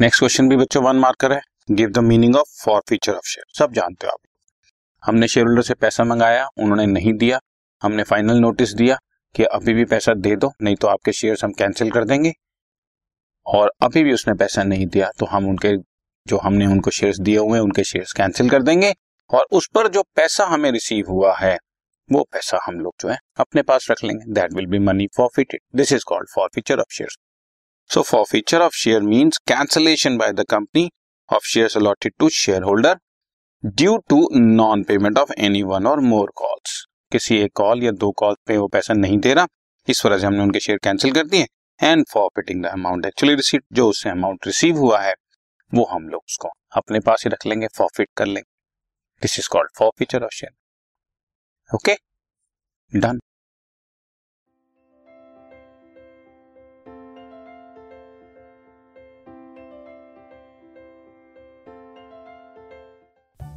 Next question भी बच्चों one marker है give the meaning of forfeiture of share सब जानते हो आप। हमने शेयर होल्डर से पैसा मंगाया, उन्होंने नहीं दिया। हमने फाइनल नोटिस दिया कि अभी भी पैसा दे दो, नहीं तो आपके शेयर हम कैंसिल कर देंगे। और अभी भी उसने पैसा नहीं दिया तो हम उनके, जो हमने उनको शेयर्स दिए हुए हैं, उनके शेयर्स कैंसिल कर देंगे। और उस पर जो पैसा हमें रिसीव हुआ है, वो पैसा हम लोग जो है अपने पास रख लेंगे। That will be money forfeited this is called forfeiture of share so forfeiture of share means cancellation by the company of share allotted to shareholder due to non payment of any one और more calls किसी एक call या दो call पे वो पैसा नहीं दे रहा। इस वजह से हमने उनके शेयर कैंसिल कर दिए and forfeiting the amount actually receive जो उससे अमाउंट रिसीव हुआ है, वो हम लोग उसको अपने पास ही रख लेंगे फॉरफिट कर लेंगे। This is called forfeiture of share okay done